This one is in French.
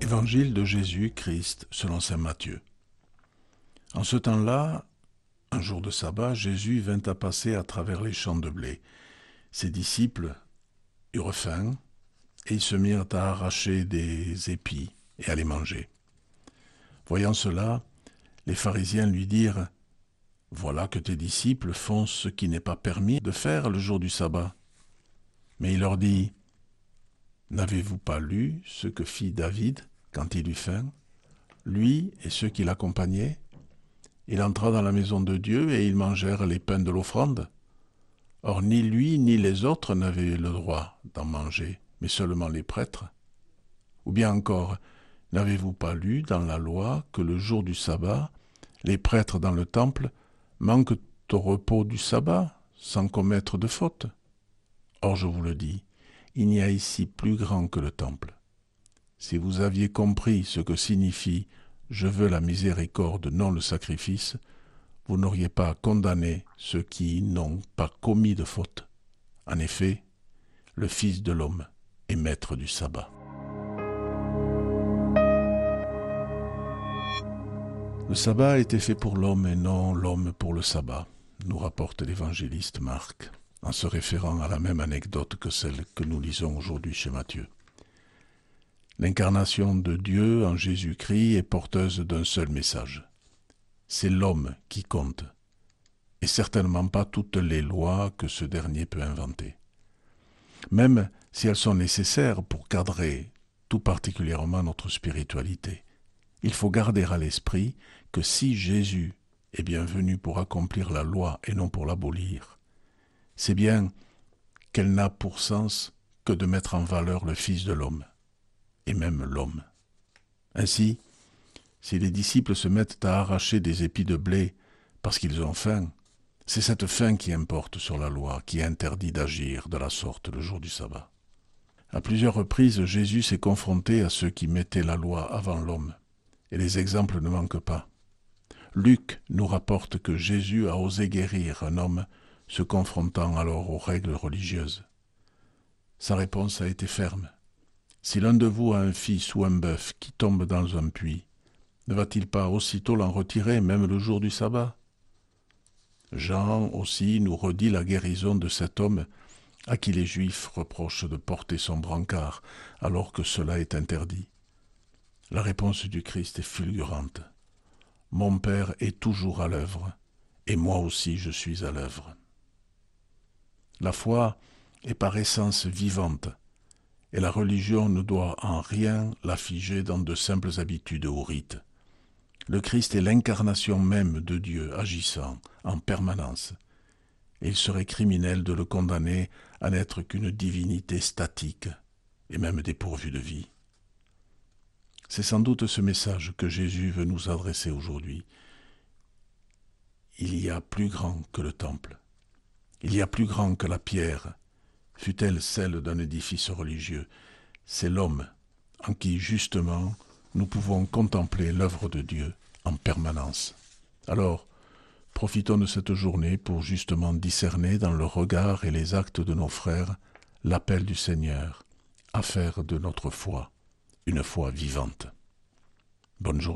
Évangile de Jésus-Christ selon saint Matthieu. En ce temps-là, un jour de sabbat, Jésus vint à passer à travers les champs de blé. Ses disciples eurent faim et ils se mirent à arracher des épis et à les manger. Voyant cela, les pharisiens lui dirent Voilà que tes disciples font ce qui n'est pas permis de faire le jour du sabbat. Mais il leur dit N'avez-vous pas lu ce que fit David? Quand il eut faim, lui et ceux qui l'accompagnaient Il entra dans la maison de Dieu et ils mangèrent les pains de l'offrande. Or ni lui ni les autres n'avaient le droit d'en manger, mais seulement les prêtres. Ou bien encore, n'avez-vous pas lu dans la loi que le jour du sabbat, les prêtres dans le temple manquent au repos du sabbat sans commettre de faute? Or je vous le dis, il n'y a ici plus grand que le temple. Si vous aviez compris ce que signifie je veux la miséricorde, non le sacrifice, vous n'auriez pas condamné ceux qui n'ont pas commis de faute. En effet, le Fils de l'homme est maître du sabbat. Le sabbat a été fait pour l'homme et non l'homme pour le sabbat, nous rapporte l'évangéliste Marc en se référant à la même anecdote que celle que nous lisons aujourd'hui chez Matthieu. L'incarnation de Dieu en Jésus-Christ est porteuse d'un seul message. C'est l'homme qui compte, et certainement pas toutes les lois que ce dernier peut inventer. Même si elles sont nécessaires pour cadrer tout particulièrement notre spiritualité, il faut garder à l'esprit que si Jésus est bien venu pour accomplir la loi et non pour l'abolir, c'est bien qu'elle n'a pour sens que de mettre en valeur le Fils de l'homme, et même l'homme. Ainsi, si les disciples se mettent à arracher des épis de blé parce qu'ils ont faim, c'est cette faim qui importe sur la loi, qui interdit d'agir de la sorte le jour du sabbat. À plusieurs reprises, Jésus s'est confronté à ceux qui mettaient la loi avant l'homme, et les exemples ne manquent pas. Luc nous rapporte que Jésus a osé guérir un homme se confrontant alors aux règles religieuses. Sa réponse a été ferme. Si l'un de vous a un fils ou un bœuf qui tombe dans un puits, ne va-t-il pas aussitôt l'en retirer, même le jour du sabbat? Jean aussi nous redit la guérison de cet homme à qui les Juifs reprochent de porter son brancard alors que cela est interdit. La réponse du Christ est fulgurante. Mon Père est toujours à l'œuvre, et moi aussi je suis à l'œuvre. La foi est par essence vivante, et la religion ne doit en rien la figer dans de simples habitudes ou rites. Le Christ est l'incarnation même de Dieu agissant en permanence, et il serait criminel de le condamner à n'être qu'une divinité statique et même dépourvue de vie. C'est sans doute ce message que Jésus veut nous adresser aujourd'hui. Il y a plus grand que le temple. Il y a plus grand que la pierre, fût-elle celle d'un édifice religieux. C'est l'homme en qui, justement, nous pouvons contempler l'œuvre de Dieu en permanence. Alors, profitons de cette journée pour justement discerner dans le regard et les actes de nos frères l'appel du Seigneur à faire de notre foi une foi vivante. Bonne journée.